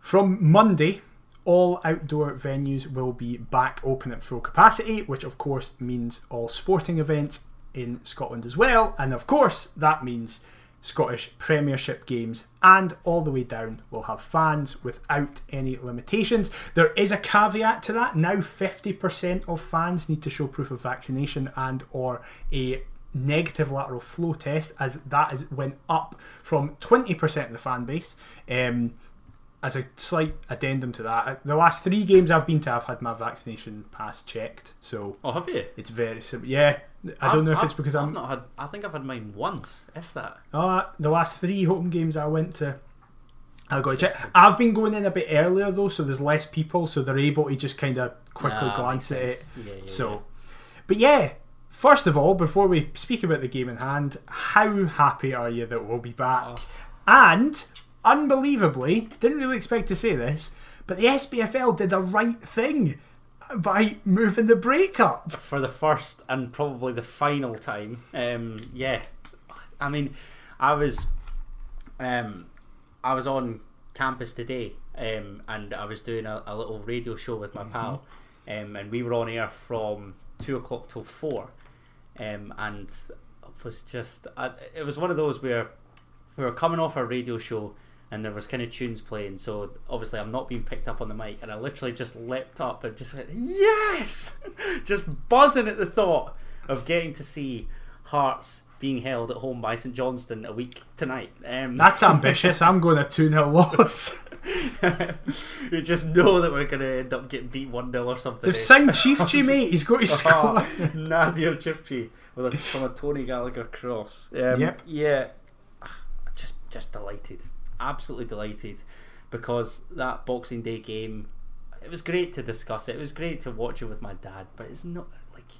from Monday, all outdoor venues will be back open at full capacity, which of course means all sporting events in Scotland as well. And of course, that means Scottish Premiership games and all the way down will have fans without any limitations. There is a caveat to that. Now 50% of fans need to show proof of vaccination and or a negative lateral flow test as that is went up from 20% of the fan base. Um, as a slight addendum to that, the last three games I've been to, I've had my vaccination pass checked, so oh, have you? it's very simple. Yeah, I don't know if I've- it's because I've I'm. not had. I think I've had mine once, if that. Oh, the last three home games I went to, I got to check. I've been going in a bit earlier though, so there's less people, so they're able to just kind of quickly Ah, glance at it. Yeah, yeah, So, yeah. but yeah, first of all, before we speak about the game in hand, how happy are you that we'll be back? Oh. And unbelievably, didn't really expect to say this, but the SPFL did the right thing by moving the break up. for the first and probably the final time. Um, yeah, I mean, I was, um, I was on campus today, um, and I was doing a, a little radio show with my pal, um, and we were on air from two o'clock till four, um, and it was just, I, it was one of those where we were coming off our radio show. And there was kind of tunes playing, so obviously I'm not being picked up on the mic, and I literally just leapt up and just went, "Yes!" just buzzing at the thought of getting to see Hearts being held at home by St Johnstone a week tonight. Um, That's ambitious. I'm going a 2 0 loss. you just know that we're going to end up getting beat 1 0 or something. They've eh? signed Chief G, mate. He's got his score. Oh, Nadir Ciftci with a, from a Tony Gallacher cross. Um, Yep. Yeah, just just delighted, absolutely delighted, because that Boxing Day game, it was great to discuss it. It was great to watch it with my dad, but it's not like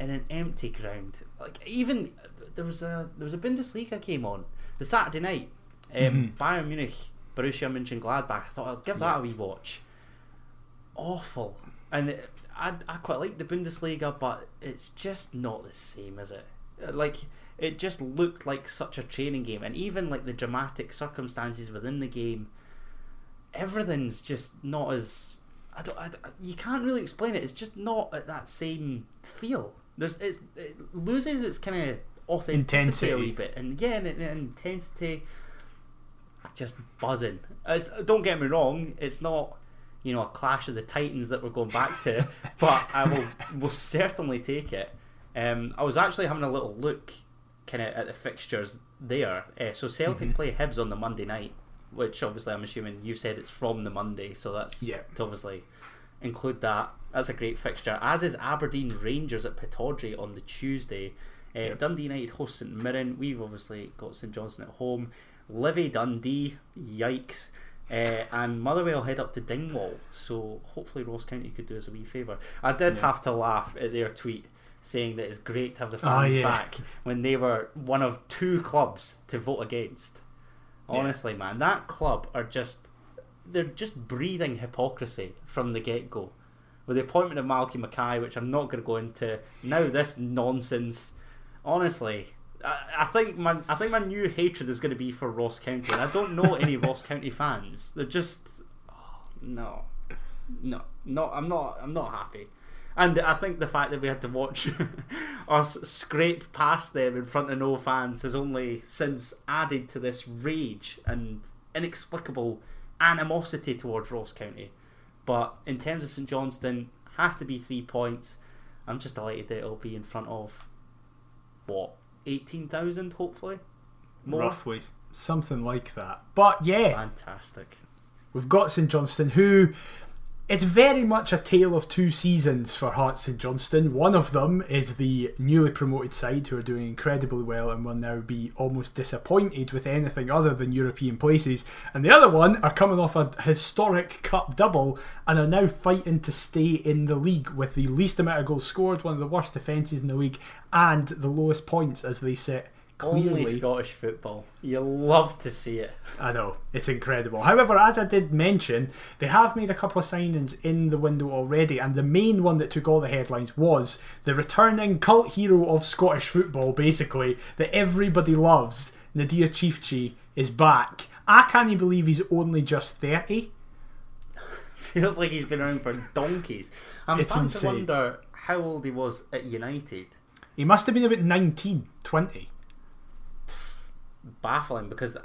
in an empty ground. Like even there was a there was a Bundesliga game on the Saturday night. Um, Bayern Munich, Borussia Mönchengladbach. I thought I'll give that a wee watch. Awful, and it, I I quite like the Bundesliga, but it's just not the same, is it? Like it just looked like such a training game, and even like the dramatic circumstances within the game, everything's just not as I don't, I, you can't really explain it. It's just not at that same feel. There's it's, it loses its kind of authenticity a wee bit, and yeah, and, and intensity. Just buzzing. It's, don't get me wrong. It's not you know a clash of the titans that we're going back to, but I will will certainly take it. Um, I was actually having a little look kind of at the fixtures there. Uh, so Celtic play Hibs on the Monday night, which obviously I'm assuming you said it's from the Monday, so that's Yeah. to obviously include that. That's a great fixture. As is Aberdeen Rangers at Pittodrie on the Tuesday. Uh, Dundee United host St Mirren. We've obviously got St Johnstone at home. Livy Dundee, yikes. Uh, and Motherwell head up to Dingwall. So hopefully Ross County could do us a wee favour. I did have to laugh at their tweet saying that it's great to have the Ah, fans yeah. back when they were one of two clubs to vote against. Honestly, man, that club are just they're just breathing hypocrisy from the get go. With the appointment of Malky Mackay, which I'm not going to go into now, this nonsense. Honestly, I, I think my I think my new hatred is going to be for Ross County. And I don't know any Ross County fans. They're just oh, no, no, no. I'm not. I'm not happy. And I think the fact that we had to watch us scrape past them in front of no fans has only since added to this rage and inexplicable animosity towards Ross County. But in terms of St Johnstone, has to be three points. I'm just delighted that it'll be in front of what eighteen thousand, hopefully. More Roughly. Something like that. But yeah, fantastic. We've got St Johnstone, who it's very much a tale of two seasons for Hearts St Johnstone. One of them is the newly promoted side, who are doing incredibly well and will now be almost disappointed with anything other than European places. And the other one are coming off a historic cup double and are now fighting to stay in the league with the least amount of goals scored, one of the worst defences in the league, and the lowest points as they sit clearly. Only Scottish football. You love to see it. I know, it's incredible. However, as I did mention, they have made a couple of signings in the window already, and the main one that took all the headlines was the returning cult hero of Scottish football, basically, that everybody loves, Nadir Ciftci, is back. I can't believe he's only just 30. Feels like he's been around for donkeys. I'm It's starting insane. to wonder how old he was at United. He must have been about 19, 20. Baffling because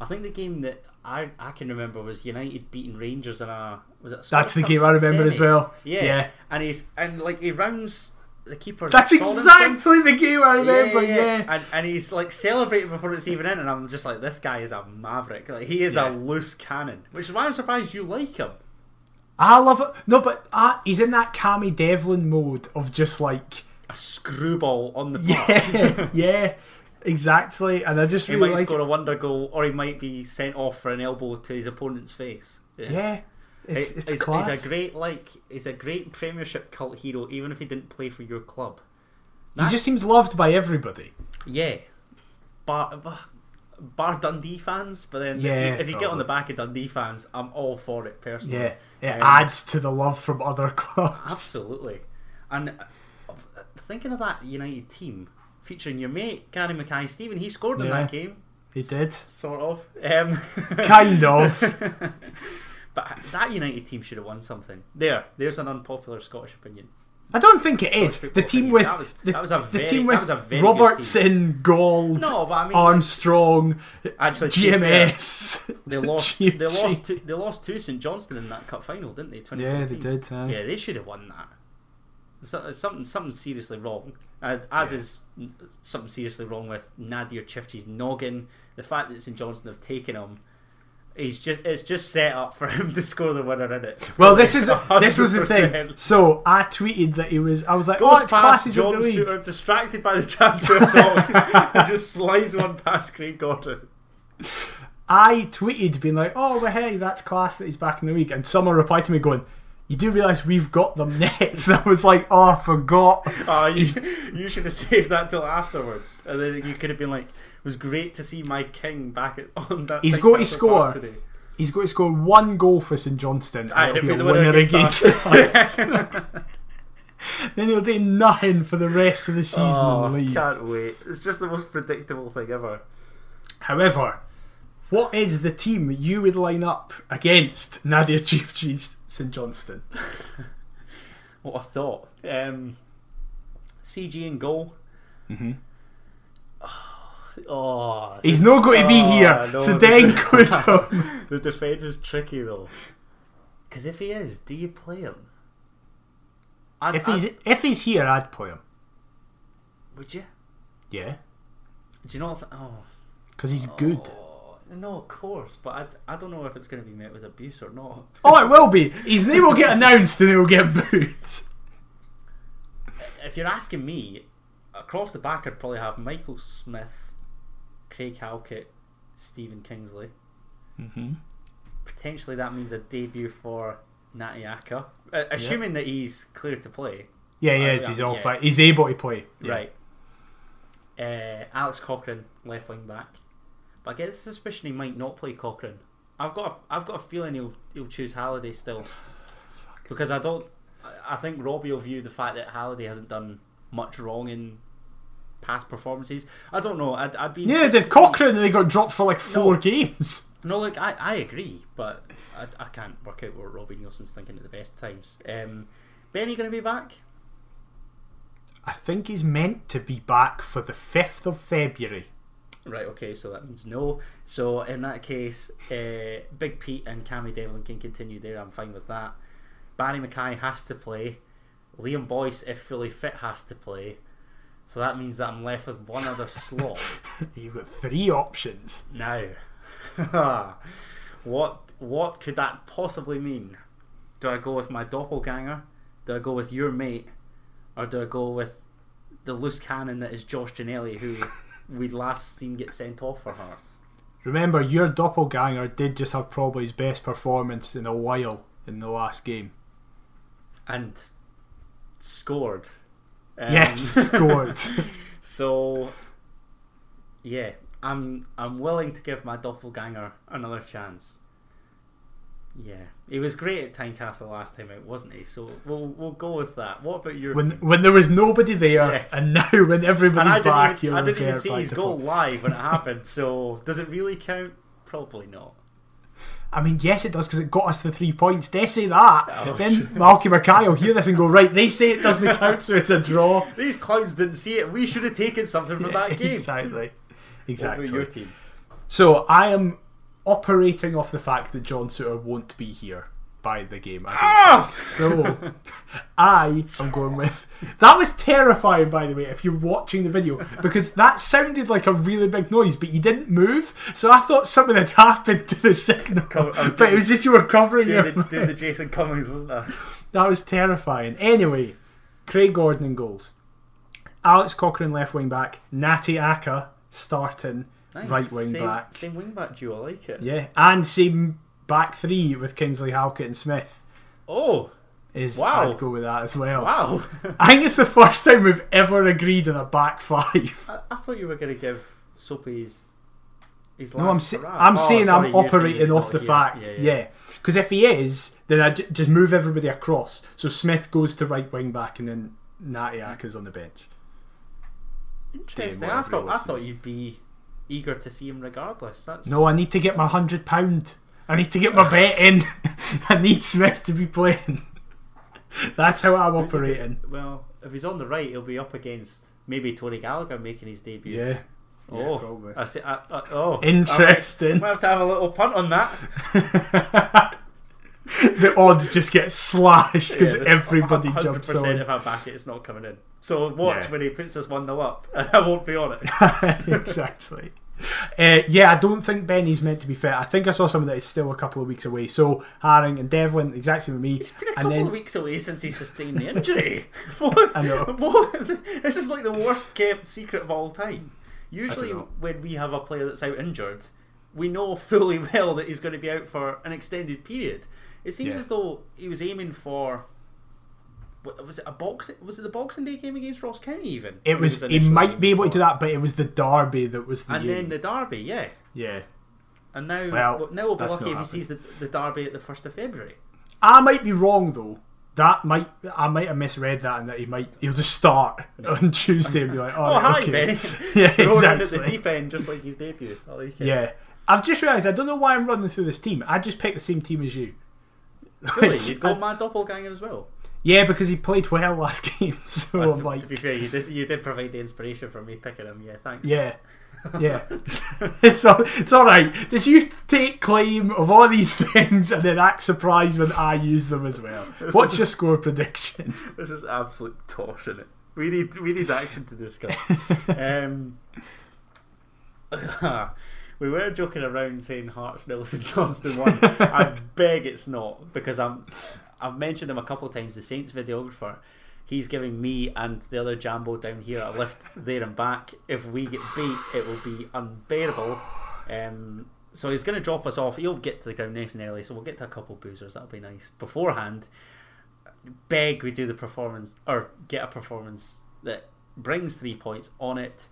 I, think the game that I, I can remember was United beating Rangers in a was it? A That's the game I remember as well. Yeah. Yeah. and he's and like he rounds the keeper. That's exactly the game I remember, yeah, yeah. And, and he's like celebrating before it's even in, and I'm just like, this guy is a maverick. Like he is Yeah. a loose cannon, which is why I'm surprised you like him. I love it. No, but uh, he's in that Cammy Devlin mode of just like. A screwball on the park. Yeah, yeah, exactly. And I just He really might like. score a wonder goal, or he might be sent off for an elbow to his opponent's face. yeah, it's He- it's he's, class. he's a great like he's a great Premiership cult hero, even if he didn't play for your club. he just seems loved by everybody. Yeah, bar, bar, bar Dundee fans, but then Yeah, if you, if you get on the back of Dundee fans, I'm all for it personally. Yeah, it Um, adds to the love from other clubs. Absolutely. And uh, thinking of that United team, featuring your mate Gary Mackay-Steven. He scored in that game, He did. sort of. Um, Kind of. but that United team should have won something. There, there's an unpopular Scottish opinion. I don't think it is. The team opinion. with That was- the, that was a the very- team that with was a very Robertson, Gauld, No, I mean, Armstrong, actually, GMS. They lost. They lost. To, they lost to St Johnstone in that cup final, didn't they? Yeah, they did. aye. Yeah, they should have won that. So, something, something seriously wrong. Uh, as Yeah. is something seriously wrong with Nadir Ciftci's noggin. The fact that St Johnstone have taken him, he's just it's just set up for him to score the winner in it. Well, this is this was the thing. So I tweeted that he was. I was like, Goes "Oh, it's classes John the league." Distracted by the transfer talk, and just slides one past Craig Gordon. I tweeted being like, "Oh, well, hey, that's class that he's back in the league," and someone replied to me going, "You do realise we've got them next?" I was like, "Oh, I forgot." Oh, you, you should have saved that till afterwards, and then you could have been like, "It was great to see my king back at, on that." He's got to score. Today. He's got to score one goal for St Johnstone, Aye, it'll be it'll a winner against, us. us. then he'll do nothing for the rest of the season oh, and leave. can't wait! It's just the most predictable thing ever. However, what is the team you would line up against Nadia Chief Chiefs St Johnstone? What I thought. Um, CG in goal. Mm-hmm. Oh, He's not going to be Oh, here, no, so the- then include him. the defense is tricky though. Because if he is, do you play him? I'd, If he's if he's here, I'd play him. would you? Yeah, Do you not? Th- oh. because he's good. No, of course, but I, I don't know if it's going to be met with abuse or not. Oh, it will be. His name will get announced and he will get booed. If you're asking me, across the back, I'd probably have Michael Smith, Craig Halkett, Stephen Kingsley. Mm-hmm. Potentially, that means a debut for Natiaka, uh, assuming that he's clear to play. Yeah, he Uh, is. He's all yeah. fine. He's able to play. Yeah. Right. Uh, Alex Cochrane, left wing back. But I get the suspicion he might not play Cochrane. I've got a, I've got a feeling he'll he'll choose Halliday still. Because I don't I- think Robbie will view the fact that Halliday hasn't done much wrong in past performances. I don't know. I'd, I'd be Yeah, did Cochrane and they got dropped for like four No. games. No, look, I, I agree, but I, I can't work out what Robbie Neilson's thinking at the best times. Um, Benny going to be back? I think he's meant to be back for the 5th of February. Right, okay, so that means no. So in that case, uh, Big Pete and Cammy Devlin can continue there. I'm fine with that. Barrie McKay has to play. Liam Boyce, if fully fit, has to play. So that means that I'm left with one other slot. You've got three options. Now, what what could that possibly mean? Do I go with my doppelganger? Do I go with your mate? Or do I go with the loose cannon that is Josh Ginnelly, who we'd last seen get sent off for Hearts? Remember, your doppelganger did just have probably his best performance in a while in the last game. And scored. Um, yes, scored. So, yeah, I'm I'm willing to give my doppelganger another chance. Yeah, he was great at Tynecastle last time out, wasn't he? So we'll we'll go with that. What about your when team? when there was nobody there, Yes. and now when everybody's back, even, I didn't even see his goal live when it happened. So does it really count? Probably not. I mean, yes, it does because it got us the three points. They say that. Oh, then Malky Mackay will hear this and go, right, they say it doesn't count, so it's a draw. These clowns didn't see it. We should have taken something from Yeah, that game. Exactly. Exactly. your team? So I am operating off the fact that John Souttar won't be here by the game. I Ah! So I am going with. That was terrifying, by the way, if you're watching the video, because that sounded like a really big noise, but you didn't move. So I thought something had happened to the signal. Cover- but it was just you were covering your. Doing the, doing the Jason Cummings, wasn't I? That was terrifying. Anyway, Craig Gordon in goals. Alex Cochrane left wing back. Natty Aka starting Nice. right wing same, back. Same wing back duo, I like it. Yeah, and same back three with Kingsley, Halkett, and Smith. Oh, Is Wow. I'd go with that as well. wow. I think it's the first time we've ever agreed on a back five. I, I thought you were going to give Soapy his, No, I'm sa- I'm Oh, saying sorry, I'm operating off the here. fact, yeah. Because if he is, then I j- just move everybody across. So Smith goes to right wing back, and then Natiak is on the bench. Interesting. I thought I thought you'd be eager to see him regardless. That's No, I need to get my hundred pound. I need to get my bet in. I need Smith to be playing. That's how I'm Who's a good- operating. Well, if he's on the right, he'll be up against maybe Tony Gallacher making his debut. Yeah. Oh, probably. I see. I, I, oh, Interesting. I might have to have a little punt on that. the odds just get slashed because Yeah, everybody 100% jumps on. if I back it, it's not coming in. So watch Yeah. when he puts us one 0 up, and I won't be on it. exactly. Uh, yeah, I don't think Benny's meant to be fit. I think I saw something that is still a couple of weeks away. So Haring and Devlin, exact same with me. It's been a and couple then of weeks away since he sustained the injury. what? I know. What? This is like the worst kept secret of all time. Usually, when we have a player that's out injured, we know fully well that he's going to be out for an extended period. It seems Yeah. as though he was aiming for. Was it a box? Was it the Boxing Day game against Ross County? Even it was. He might be able to do that, but it was the derby that was the. And then the derby, yeah. yeah. And now, Well, now we'll be lucky if he sees the, the derby at the first of February. I might be wrong though. That might I might have misread that, and that he might he'll just start on Tuesday and be like, Oh, oh, hi, okay. Benny. Yeah, Thrown At the deep end just like his debut. Like. Yeah, I've just realised I don't know why I'm running through this team. I just picked the same team as you. Really? You'd go my doppelganger as well? Yeah, because he played well last game. So I'm like, to be fair, you did you did provide the inspiration for me picking him. Yeah, thanks. yeah, yeah. it's all, it's all right. Did you take claim of all these things and then act surprised when I use them as well? What's is- your score prediction? This is absolute it? We need we need action to discuss. um, we were joking around saying Hearts Nelson Johnstone won. I beg it's not because I'm I've mentioned him a couple of times. The Saints videographer. He's giving me and the other Jambo down here a lift there and back. If we get beat, it will be unbearable. Um, so he's going to drop us off. He'll get to the ground nice and early, so we'll get to a couple of boozers. That'll be nice. Beforehand, beg we do the performance or get a performance that brings three points on it.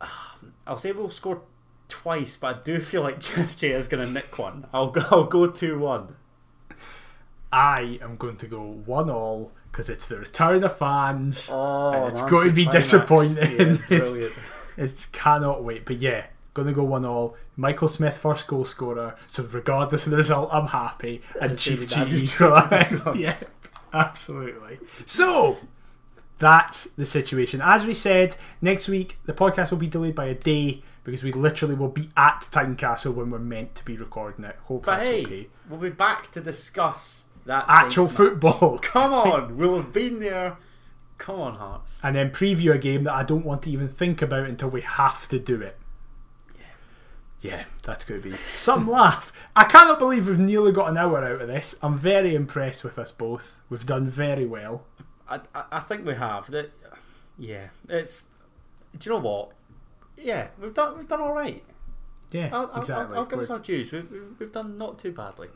I'll say we'll score twice, but I do feel like Jeff J is going to nick one. I'll go. I'll go two one. I am going to go one all because it's the return of fans. Oh, And it's going to be disappointing. Yeah, It's- It's cannot wait. But yeah, gonna go one all. Michael Smith first goal scorer. So regardless of the result, I'm happy. And And Chief David G equalised. yeah, absolutely. So that's the situation. As we said, next week the podcast will be delayed by a day because we literally will be at Tynecastle when we're meant to be recording it. Hope But that's hey, okay. we'll be back to discuss that Actual football. Come on, we'll have been there. Come on, Hearts. and then preview a game that I don't want to even think about until we have to do it. Yeah, yeah that's going to be some laugh. I cannot believe we've nearly got an hour out of this. I'm very impressed with us both. We've done very well. I, I, I think we have. That, yeah, it's. Do you know what? Yeah, we've done we've done all right. Yeah, I'll, exactly. I'll, I'll give us We're- our dues. We've, we've done not too badly.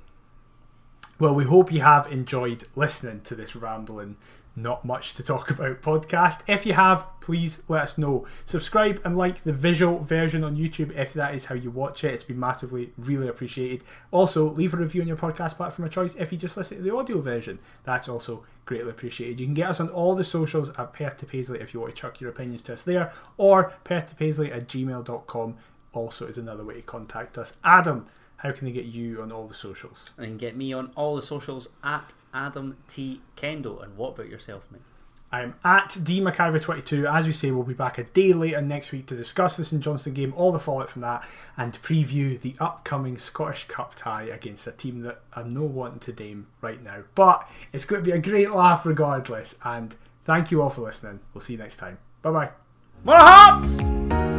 Well, we hope you have enjoyed listening to this rambling, not much to talk about podcast. If you have, please let us know. Subscribe and like the visual version on YouTube if that is how you watch it. It's been massively, really appreciated. Also, leave a review on your podcast platform of choice if you just listen to the audio version. That's also greatly appreciated. You can get us on all the socials at Perth to Paisley if you want to chuck your opinions to us there, or Perth to Paisley at gmail.com also is another way to contact us. Adam, how can they get you on all the socials? And get me on all the socials at Adam T Kendo. And what about yourself, mate? I'm at DMcIver22. As we say, we'll be back a day later next week to discuss this in Johnstone game, all the fallout from that, and preview the upcoming Scottish Cup tie against a team that I'm no wanting to name right now. But it's going to be a great laugh regardless. And thank you all for listening. We'll see you next time. Bye bye. More Hearts!